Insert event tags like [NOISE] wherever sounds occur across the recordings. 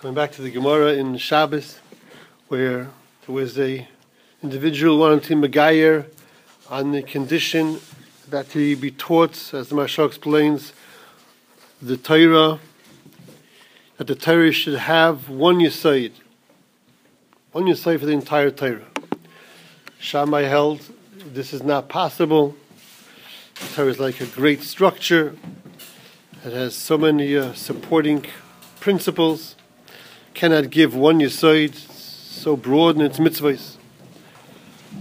Going back to the Gemara in Shabbos, where there was a individual wanting to Megayer on the condition that he be taught, as the Mashal explains, the Torah, that the Torah should have one Yisaid, one Yisaid for the entire Torah. Shammai held this is not possible. The Torah is like a great structure. It has so many uh, supporting principles. Cannot give one Yisaid so broad in its mitzvahs.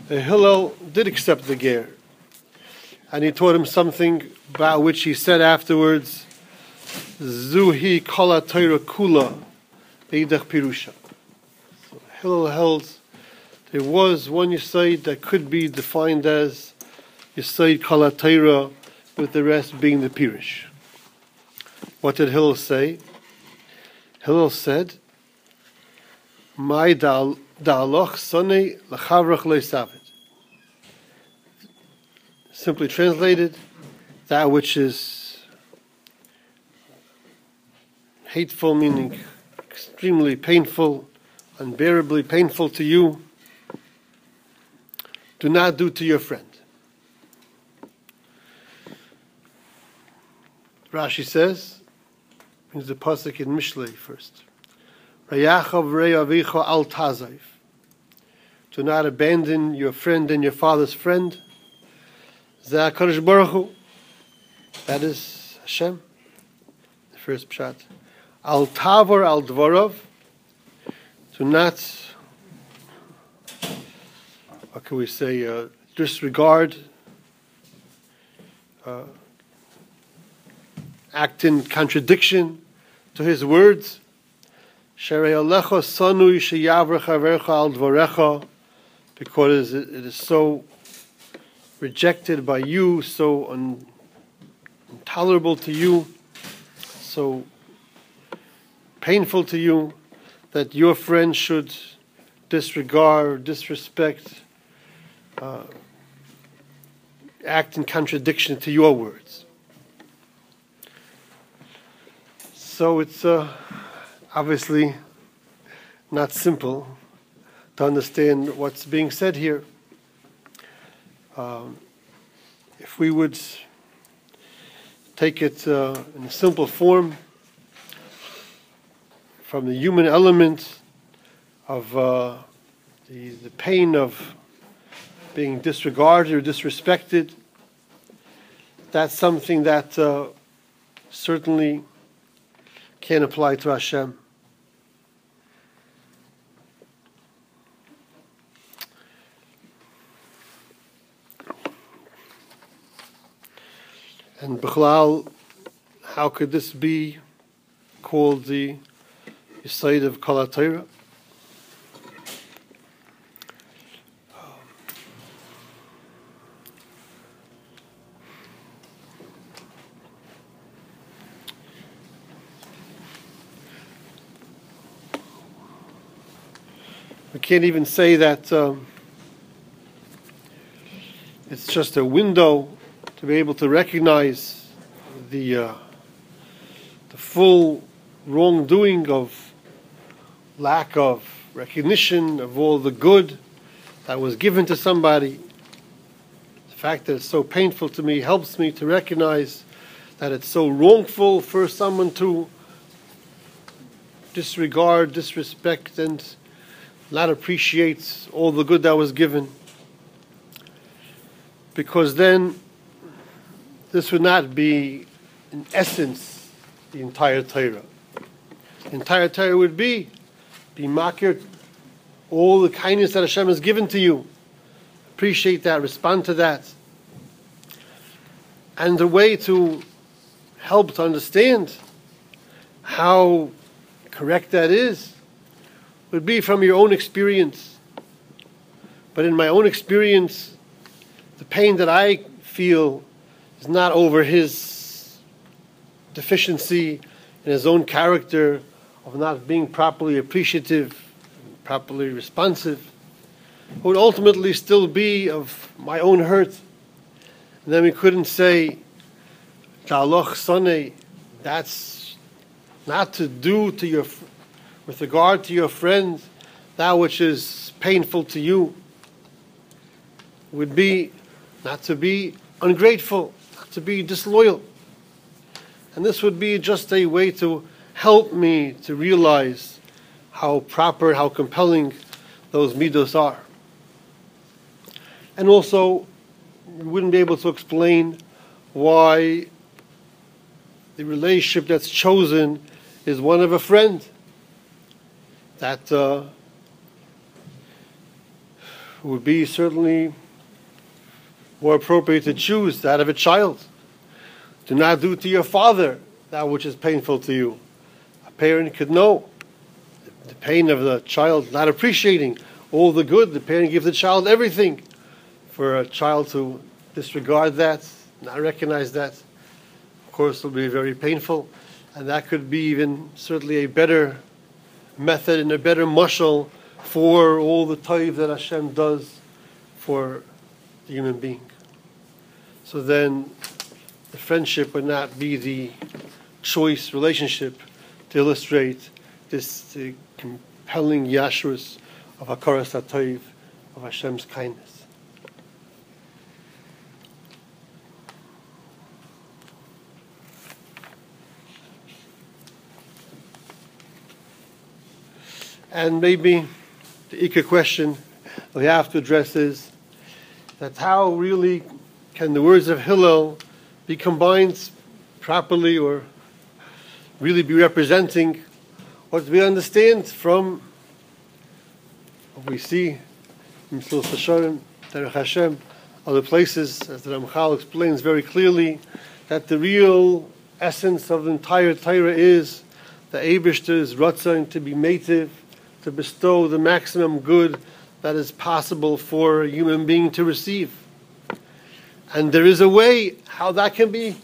Hillel did accept the ger, and he taught him something about which he said afterwards, Zuhi kala Torah kula beidach pirusha. So Hillel held there was one Yisaid that could be defined as Yisaid kala Torah, with the rest being the Pirush. What did Hillel say? Hillel said, "My da'aloch sonei lachavrach leisavet." Simply translated, that which is hateful, meaning extremely painful, unbearably painful to you, do not do to your friend. Rashi says, brings the pasuk in Mishlei first. Re'avicha al. Do not abandon your friend and your father's friend. Baruch Hu. That is Hashem. The first pshat. Al tavor al dvorov. Do not, what can we say, uh, disregard, uh, act in contradiction to his words. Because it is so rejected by you, so un- intolerable to you, so painful to you, that your friend should disregard, disrespect, uh, act in contradiction to your words. So it's uh, obviously not simple to understand what's being said here. Um, if we would take it uh, in a simple form from the human element of uh, the, the pain of being disregarded or disrespected, that's something that uh, certainly can apply to Hashem. And Bechlal, how could this be called the side of Kalatira? We can't even say that um, it's just a window to be able to recognize the uh, the full wrongdoing of lack of recognition of all the good that was given to somebody. The fact that it's so painful to me helps me to recognize that it's so wrongful for someone to disregard, disrespect, and not appreciate all the good that was given. Because then this would not be, in essence, the entire Torah. The entire Torah would be, be makir, all the kindness that Hashem has given to you. Appreciate that, respond to that. And the way to help to understand how correct that is would be from your own experience. But in my own experience, the pain that I feel is not over his deficiency in his own character of not being properly appreciative, properly responsive. Would ultimately still be of my own hurt. And then we couldn't say, Ta'aloch Sane, that's not to do to your with regard to your friend, that which is painful to you, would be not to be ungrateful, to be disloyal. And this would be just a way to help me to realize how proper, how compelling those midos are. And also, we wouldn't be able to explain why the relationship that's chosen is one of a friend. That uh, would be certainly more appropriate to choose that of a child. Do not do to your father that which is painful to you. A parent could know the pain of the child not appreciating all the good. The parent gives the child everything. For a child to disregard that, not recognize that, of course, will be very painful. And that could be even certainly a better method and a better muscle for all the taiv that Hashem does for the human being. So then the friendship would not be the choice relationship to illustrate this uh, compelling yashrus of Hakaras HaToiv, of Hashem's kindness. And maybe the Ika question we have to address is that how really can the words of Hillel be combined properly or really be representing what we understand from what we see in Mesilas Yesharim, Derech Hashem, other places, as the Ramchal explains very clearly, that the real essence of the entire Torah is the Abishter's Ratzon to be mative, to bestow the maximum good that is possible for a human being to receive. And there is a way how that can be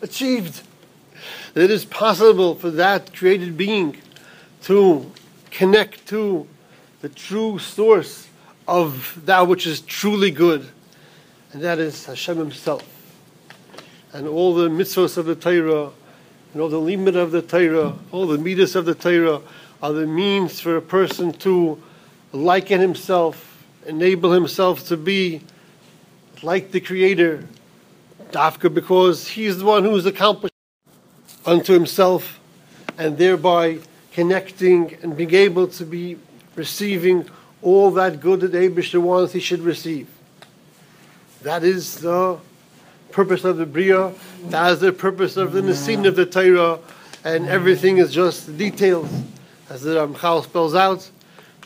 achieved. It is possible for that created being to connect to the true source of that which is truly good, and that is Hashem Himself. And all the mitzvahs of the Torah, and all the limit of the Torah, all the midas of the Torah are the means for a person to liken himself, enable himself to be like the Creator, Dafka, because He's the one who is accomplished unto Himself, and thereby connecting and being able to be receiving all that good that Abishah wants he should receive. That is the purpose of the Bria, that is the purpose of the Nisin of the Torah, and everything is just details, as the Ramchal spells out.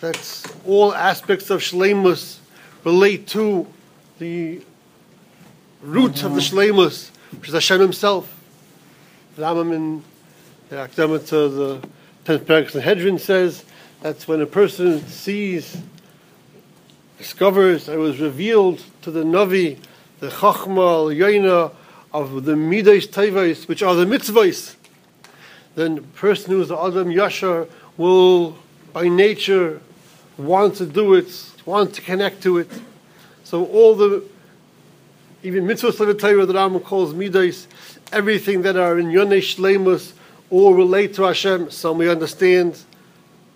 That's all aspects of Shleimus relate to the root of the Shleimus, which is Hashem Himself. The Rambam in the Akdama the 10th paragraph of says that's when a person sees, discovers, it was revealed to the Navi, the Chachma, Yaina, of the Midas Tevais, which are the mitzvahs, then the person who is the Adam Yashar will, by nature, want to do it, want to connect to it. So all the even the Torah that Rambam calls midas, everything that are in Yonesh Shlemus all relate to Hashem. Some we understand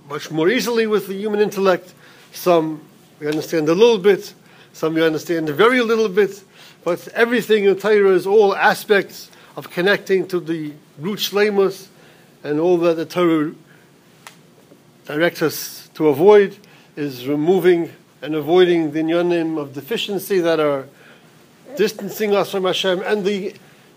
much more easily with the human intellect. Some we understand a little bit. Some we understand very little bit. But everything in Torah is all aspects of connecting to the root Shlemus and all that the Torah directs us to avoid is removing and avoiding the inyanim of deficiency that are distancing us from Hashem, and the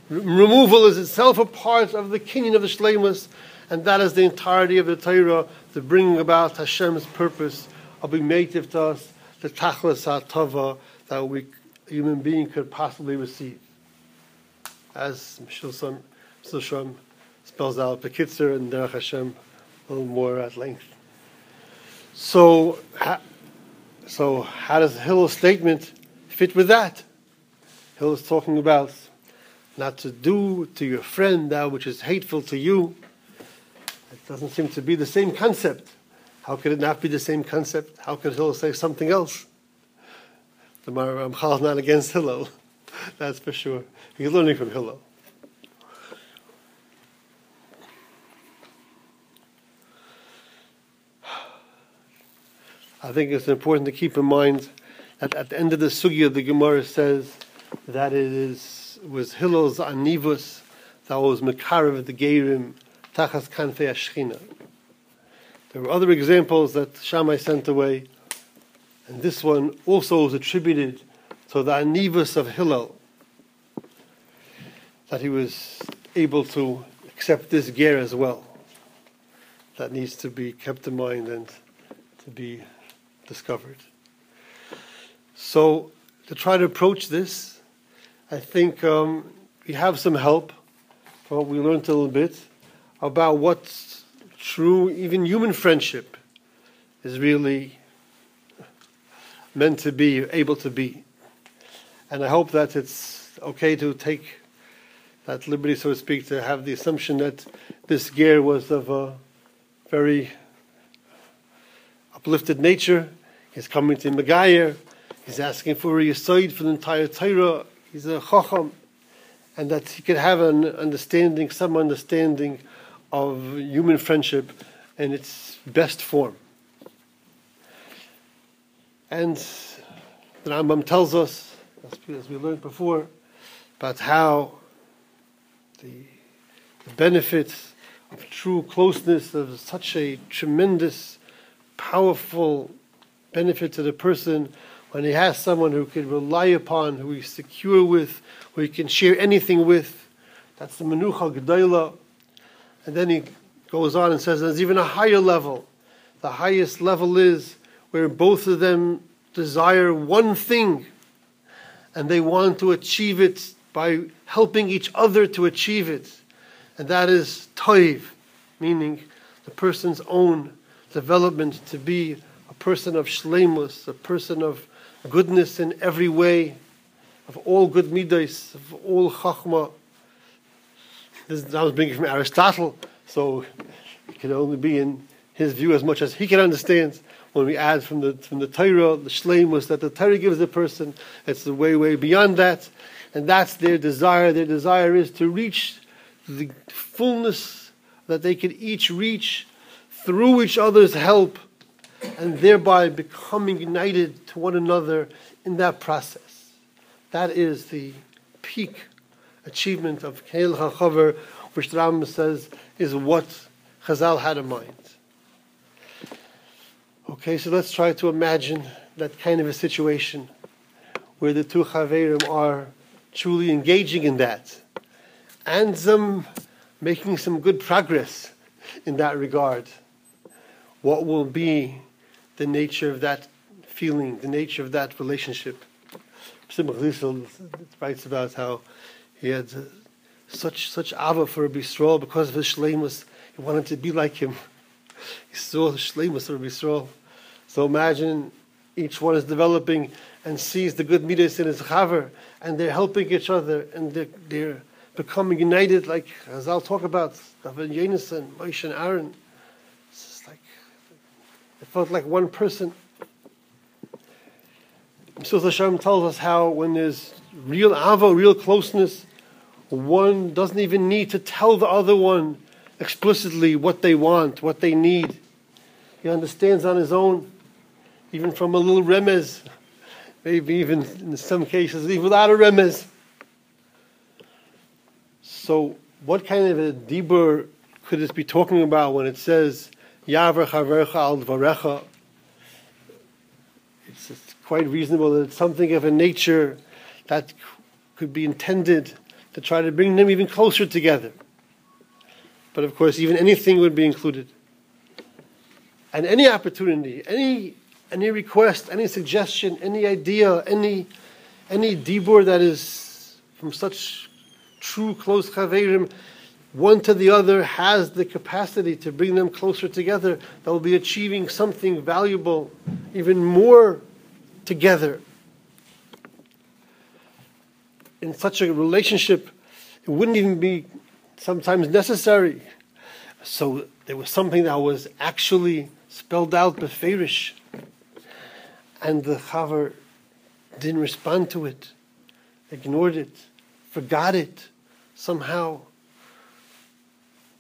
removal is itself a part of the kinyan of the Shleimus, and that is the entirety of the Torah, the bringing about Hashem's purpose of being native to us, the tachlis tava that we, a human being could possibly receive. As Shilsham spells out Bekitzer and Derech Hashem a little more at length. So, so how does Hillel's statement fit with that? Hill is talking about not to do to your friend that which is hateful to you. It doesn't seem to be the same concept. How could it not be the same concept? How could Hillel say something else? The Ramchal is not against Hillel, [LAUGHS] that's for sure. He's learning from Hillel. I think it's important to keep in mind that at the end of the sugya, the Gemara says that it is was Hillel's anivus that was mekarev the geirim tachas kanfei ashchina. There were other examples that Shammai sent away, and this one also was attributed to the anivus of Hillel, that he was able to accept this ger as well. That needs to be kept in mind and to be discovered. So, to try to approach this, I think um, we have some help from what we learned a little bit about what true, even human friendship is really meant to be, able to be. And I hope that it's okay to take that liberty, so to speak, to have the assumption that this ger was of a very uplifted nature. He's coming to Megayer. He's asking for a yisoid for the entire Torah. He's a chacham. And that he could have an understanding, some understanding of human friendship in its best form. And the Rambam tells us, as we learned before, about how the, the benefits of true closeness, of such a tremendous, powerful benefit to the person when he has someone who can rely upon, who he's secure with, who he can share anything with. That's the Menucha Gedolah. And then he goes on and says there's even a higher level. The highest level is where both of them desire one thing and they want to achieve it by helping each other to achieve it. And that is toiv, meaning the person's own development to be person of shlemus, a person of goodness in every way, of all good midas, of all chachma, this I was bringing from Aristotle, so it can only be in his view as much as he can understand. When we add from the from the Torah, the shleimus that the Torah gives the person. It's the way way beyond that, and that's their desire. Their desire is to reach the fullness that they can each reach through each other's help, and thereby becoming united to one another in that process. That is the peak achievement of Keil HaChaver, which the Rambam says is what Chazal had in mind. Okay, so let's try to imagine that kind of a situation where the two Chaverim are truly engaging in that and some making some good progress in that regard. What will be the nature of that feeling, the nature of that relationship? Simcha writes about how he had uh, such such ava for Rabbi Yisrael because of his shleimus. He wanted to be like him. [LAUGHS] He saw the shleimus of Rabbi Yisrael. So imagine each one is developing and sees the good midas in his chaver, and they're helping each other, and they're, they're becoming united, like as I'll talk about David Yenis and Moshe and Aaron. It felt like one person. So Hashem tells us how when there's real ava, real closeness, one doesn't even need to tell the other one explicitly what they want, what they need. He understands on his own, even from a little remez, maybe even in some cases, even without a remez. So, what kind of a dibur could this be talking about when it says, Yaver al it's quite reasonable that it's something of a nature that could be intended to try to bring them even closer together. But of course, even anything would be included. And any opportunity, any any request, any suggestion, any idea, any any dibur that is from such true close chaverim, one to the other has the capacity to bring them closer together. They'll be achieving something valuable, even more together in such a relationship, it wouldn't even be sometimes necessary. So there was something that was actually spelled out beferish, and the chaver didn't respond to it, ignored it, forgot it somehow.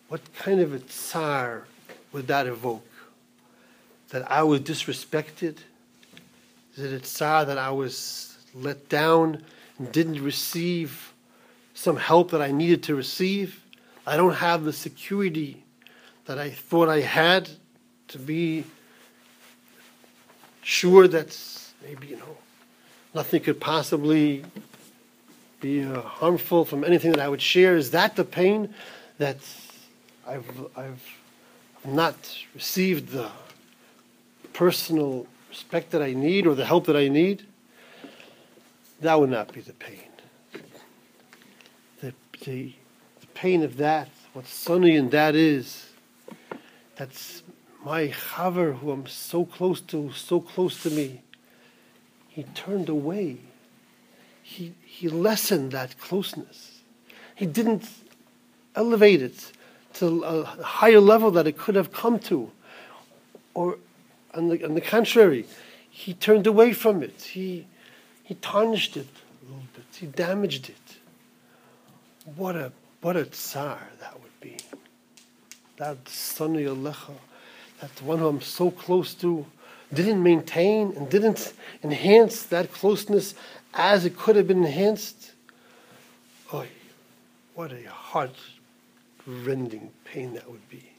What kind of a tsar would that evoke? that I was disrespected? Is it a tsar that I was let down and didn't receive some help that I needed to receive? I don't have the security that I thought I had to be sure that maybe, you know, nothing could possibly be uh, harmful from anything that I would share. Is that the pain that I've, I've not received the personal respect that I need or the help that I need? That would not be the pain. The, the, the pain of that, what sunny and that is, that's my chaver who I'm so close to, so close to me. He turned away he, he lessened that closeness. He didn't elevate it to a higher level that it could have come to. Or, on the, on the contrary, he turned away from it. He, he tarnished it a little bit. He damaged it. What a, what a tsar that would be. That Sunni Alecha, that one who I'm so close to, didn't maintain and didn't enhance that closeness as it could have been enhanced. Oh, what a heart rending pain that would be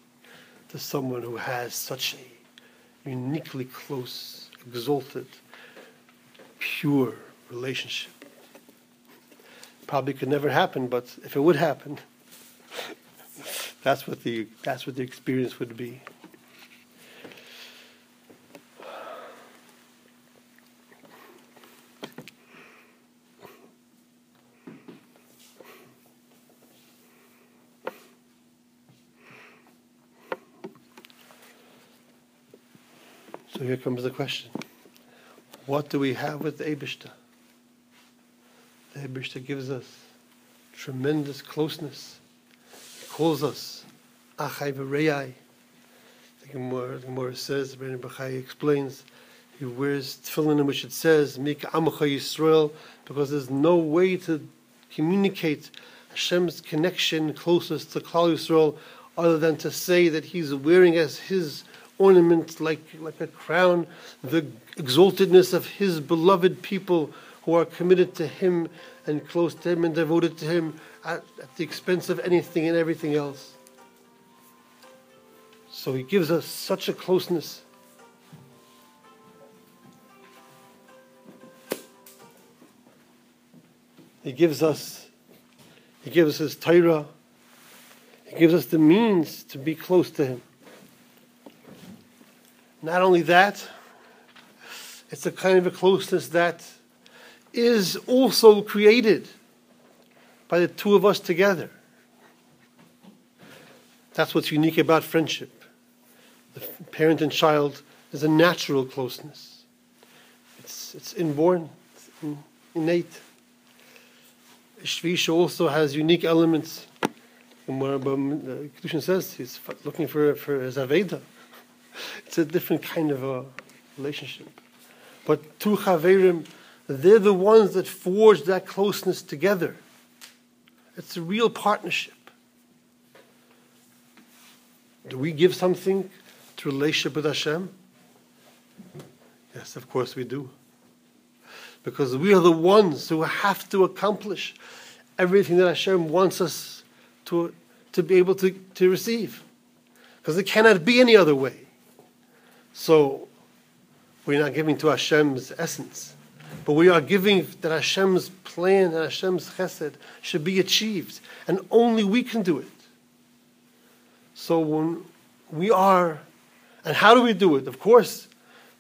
to someone who has such a uniquely close, exalted, pure relationship. Probably could never happen, but if it would happen, [LAUGHS] that's what the that's what the experience would be. So here comes the question. What do we have with the Abishta? The Abishta gives us tremendous closeness. He calls us Achai v'reyai. The Gemara, the Gemara says, explains, he wears tefillin in which it says, Mik Amacha Yisrael, because there's no way to communicate Hashem's connection closest to Klal Yisrael other than to say that he's wearing as his ornament like, like a crown, the exaltedness of his beloved people who are committed to him and close to him and devoted to him at, at the expense of anything and everything else. So he gives us such a closeness. He gives us, he gives us Torah. He gives us the means to be close to him. Not only that, it's a kind of a closeness that is also created by the two of us together. That's what's unique about friendship. The parent and child is a natural closeness. It's, it's inborn, it's innate. Shvisha also has unique elements. And where says he's looking for, for his Aveda it's a different kind of a relationship. But two chaverim, they're the ones that forge that closeness together. It's a real partnership. Do we give something to relationship with Hashem? Yes, of course we do. Because we are the ones who have to accomplish everything that Hashem wants us to, to be able to, to receive. Because it cannot be any other way. So we're not giving to Hashem's essence, but we are giving that Hashem's plan and Hashem's chesed should be achieved, and only we can do it. So when we are, and how do we do it? Of course,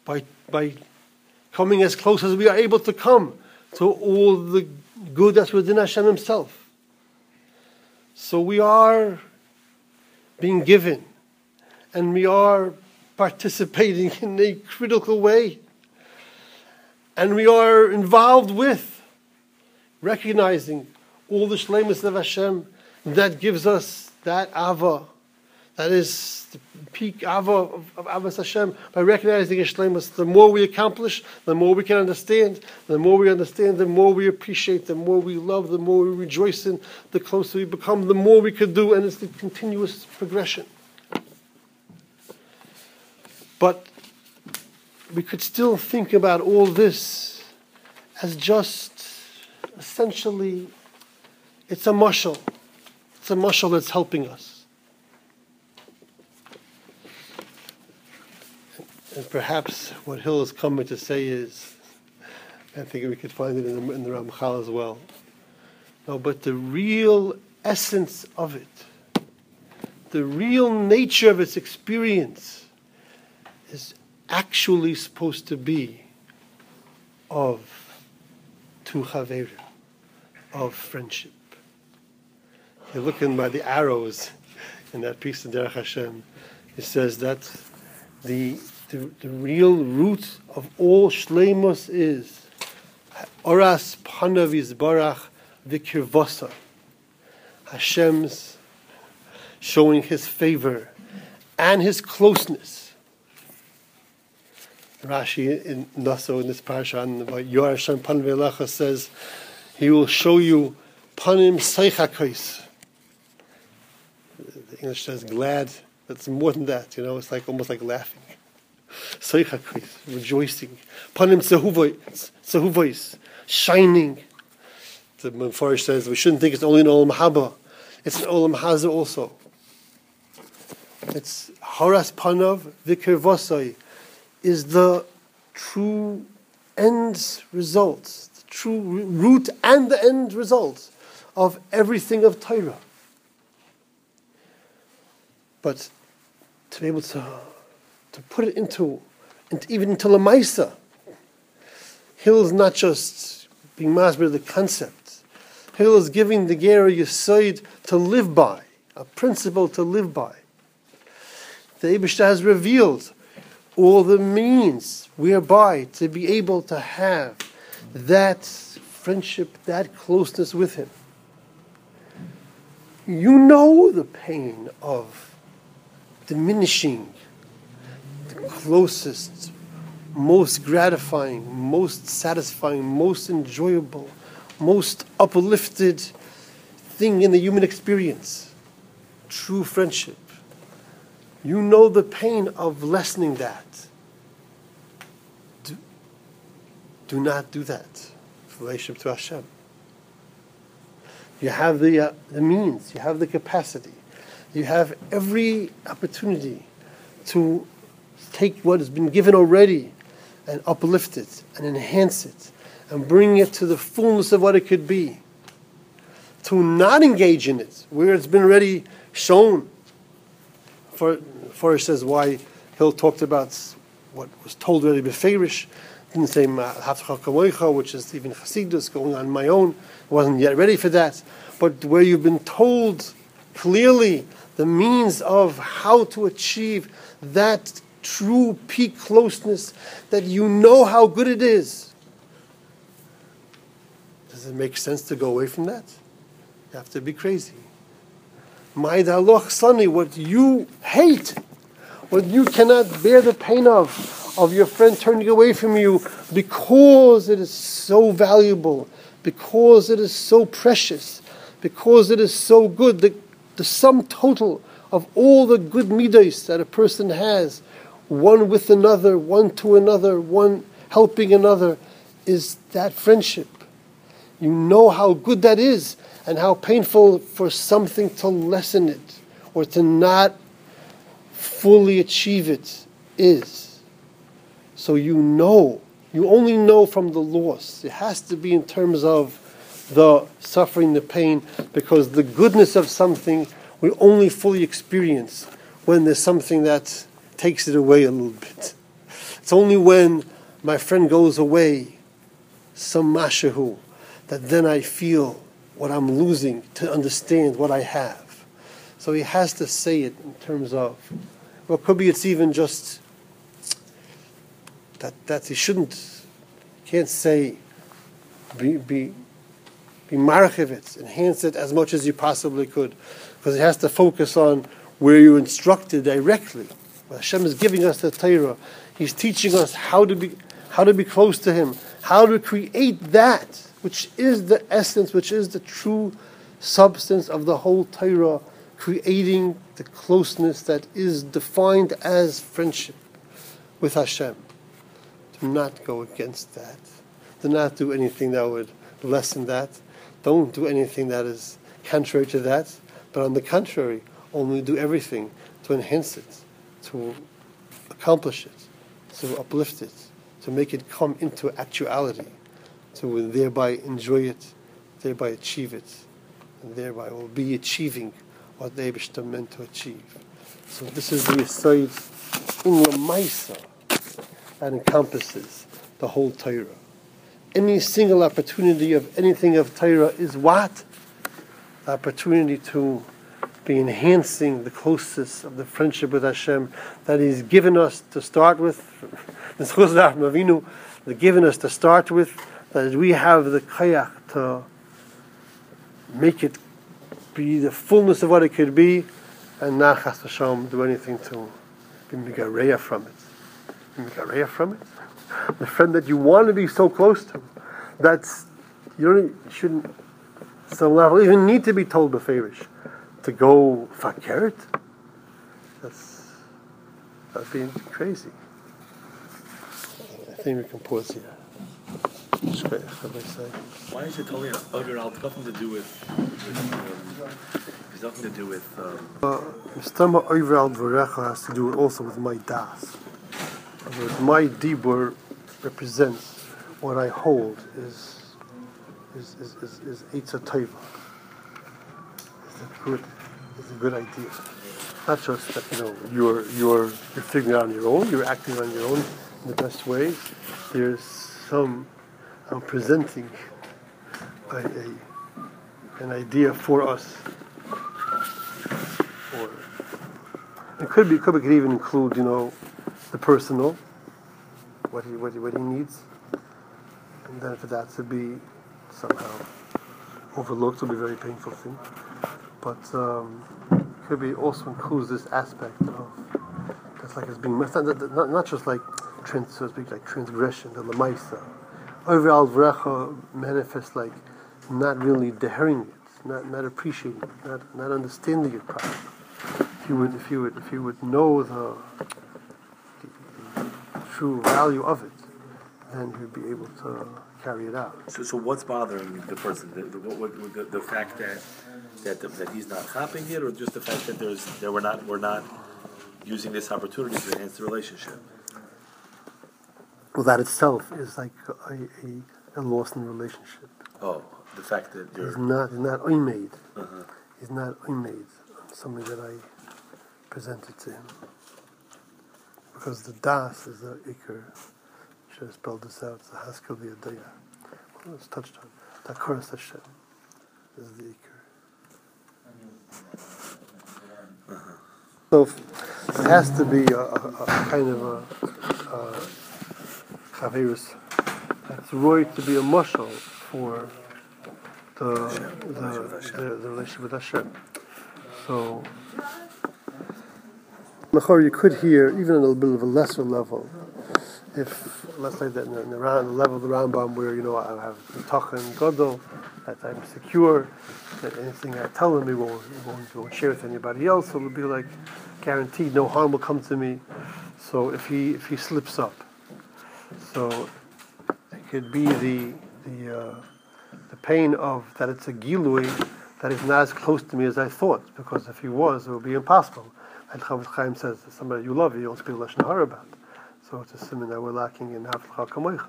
by by coming as close as we are able to come to all the good that's within Hashem Himself. So we are being given, and we are participating in a critical way. And we are involved with recognizing all the shlemus of Hashem that gives us that ava, that is the peak ava of, of Avas Hashem, by recognizing shlemus. The more we accomplish, the more we can understand. The more we understand, the more we appreciate, the more we love, the more we rejoice in, the closer we become, the more we can do, and it's the continuous progression. But we could still think about all this as just essentially it's a muscle. It's a muscle that's helping us. And perhaps what Hill is coming to say is, I think we could find it in the, in the Ramchal as well. No, but the real essence of it, the real nature of its experience, is actually supposed to be of tu of friendship. You're looking by the arrows in that piece of Derech Hashem. It says that the, the, the real root of all shleimus is oras panav yizbarach vikirvosa. Hashem's showing his favor and his closeness. Rashi in Naso in this parasha about Yor Hashem Pan says, He will show you panim seichakos. The English says glad. That's more than that. You know, it's like almost like laughing. Seichakos, rejoicing. Panim sehuvois, shining. The Mefarish says we shouldn't think it's only an Olam Haba. It's an Olam Haza also. It's Haras Panav Vikir Vosai is the true end result, the true root and the end result of everything of Torah. But to be able to, to put it into, even into Lamaisa, Hill is not just being master of the concept. Hill is giving the Gera Yisoid to live by, a principle to live by. The Abishta has revealed all the means whereby to be able to have that friendship, that closeness with Him. You know the pain of diminishing the closest, most gratifying, most satisfying, most enjoyable, most uplifted thing in the human experience true friendship. You know the pain of lessening that. Do, do not do that. Relationship to Hashem. You have the, uh, the means, you have the capacity, you have every opportunity to take what has been given already and uplift it and enhance it and bring it to the fullness of what it could be. To not engage in it where it's been already shown for Forrest says why Hill talked about what was told already beferish. Didn't say Hafcha which is even Hasidus going on my own. wasn't yet ready for that. But where you've been told clearly the means of how to achieve that true peak closeness, that you know how good it is. Does it make sense to go away from that? You have to be crazy. Ma'id suddenly what you hate, what you cannot bear the pain of, of your friend turning away from you because it is so valuable, because it is so precious, because it is so good. The, the sum total of all the good midas that a person has, one with another, one to another, one helping another, is that friendship. You know how good that is and how painful for something to lessen it or to not fully achieve it is. So you know, you only know from the loss. It has to be in terms of the suffering, the pain, because the goodness of something we only fully experience when there's something that takes it away a little bit. It's only when my friend goes away, some mashahu, that then I feel what I'm losing to understand what I have. So he has to say it in terms of, well, could be it's even just that that he shouldn't, can't say, be be be marchiv enhance it as much as you possibly could, because it has to focus on where you're instructed directly. Well Hashem is giving us the Torah. He's teaching us how to be how to be close to Him, how to create that which is the essence, which is the true substance of the whole Torah, creating the closeness that is defined as friendship with Hashem. Do not go against that. Do not do anything that would lessen that. Don't do anything that is contrary to that. But on the contrary, only do everything to enhance it, to accomplish it, to uplift it, to make it come into actuality, to thereby enjoy it, thereby achieve it, and thereby will be achieving what the Abishta meant to achieve. So this is the side in Lamaisa that encompasses the whole Torah. Any single opportunity of anything of Torah is what? The opportunity to be enhancing the closeness of the friendship with Hashem that He's given us to start with. [LAUGHS] The given us to start with, that we have the kayak to make it be the fullness of what it could be, and not Chas Hashem do anything to be Megareya from it. Megareya from it. The friend that you want to be so close to, that's you don't shouldn't some level even need to be told the beferish to go fakert. That's that's being crazy. I think we can pause here. Why is it totally overall? It's nothing to do with. with um, it's nothing to do with. Um, overall v'recha has to do also with my das. My dibur represents what I hold is is is is, is Eitzah Teva. It's a good, it's a good idea. Not just that you know you're you're you're figuring out on your own. You're acting on your own in the best way. There's some I'm presenting a, a an idea for us. Or it could be could, be, could even include you know the personal, what he what he, what he needs, and then for that to be somehow overlooked would be a very painful thing. But um, could be also includes this aspect of that's like it's being not, not, not just like trans, so to speak, like transgression, the lamaisa. Overall, vrecha manifests like not really deherring it, not not appreciating it, not not understanding it properly. If you would, if you would, if you would know the, the, the true value of it, then you'd be able to carry it out. So, so what's bothering the person? The, the, what, the, the fact that that that he's not hopping it, or just the fact that there's that we're not we're not using this opportunity to enhance the relationship? Well, that itself is like a, a, a loss in the relationship. Oh, the fact that you're He's not, he's not oimed. Uh-huh. He's not oimed on something that I presented to him. Because the das is the ikr. Should have spelled this out. It's the haskell the adaya. Well, it's touched on. Takoras Hashem is the ikr. So it has to be a, a, a kind of a, a chavirus. That's right to be a mushal for the the, the, the relationship with Hashem. So, Machor, you could hear even on a little bit of a lesser level, if let's say that in the, in the, round, the level of the Rambam where you know I have the Tachan Godel, that I'm secure, that anything I tell them, he won't, won't, won't share with anybody else. So it'll be like guaranteed, no harm will come to me. So if he if he slips up, so it could be the the uh, the pain of that it's a gilui that is not as close to me as I thought. Because if he was, it would be impossible. And Chofetz Chaim says that somebody you love, you don't speak lashon hara about. So it's a simon that we're lacking in Haflcha Kamoicha.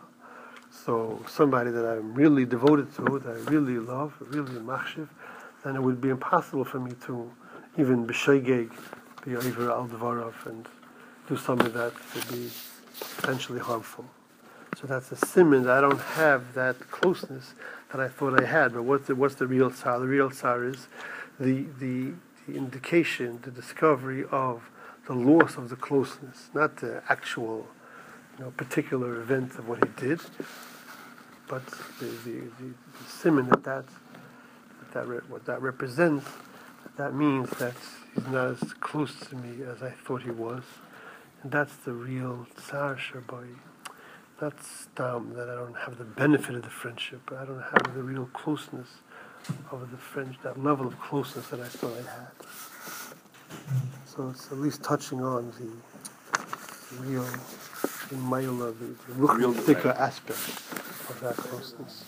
So somebody that I'm really devoted to, that I really love, really machshiv, then it would be impossible for me to even b'sheigeg, be over al and do something that would be potentially harmful. So that's a simon that I don't have that closeness that I thought I had. But what's the, what's the real tsar? The real tsar is the, the, the indication, the discovery of the loss of the closeness, not the actual you know, particular event of what he did, but the, the, the, the simon that that, that, re, what that represents, that means that he's not as close to me as I thought he was. And that's the real tsar shabai. That's dumb that I don't have the benefit of the friendship. I don't have the real closeness of the friend, that level of closeness that I thought I had. So it's at least touching on the real, in Maila, the Real- ruchnistical aspect of that closeness.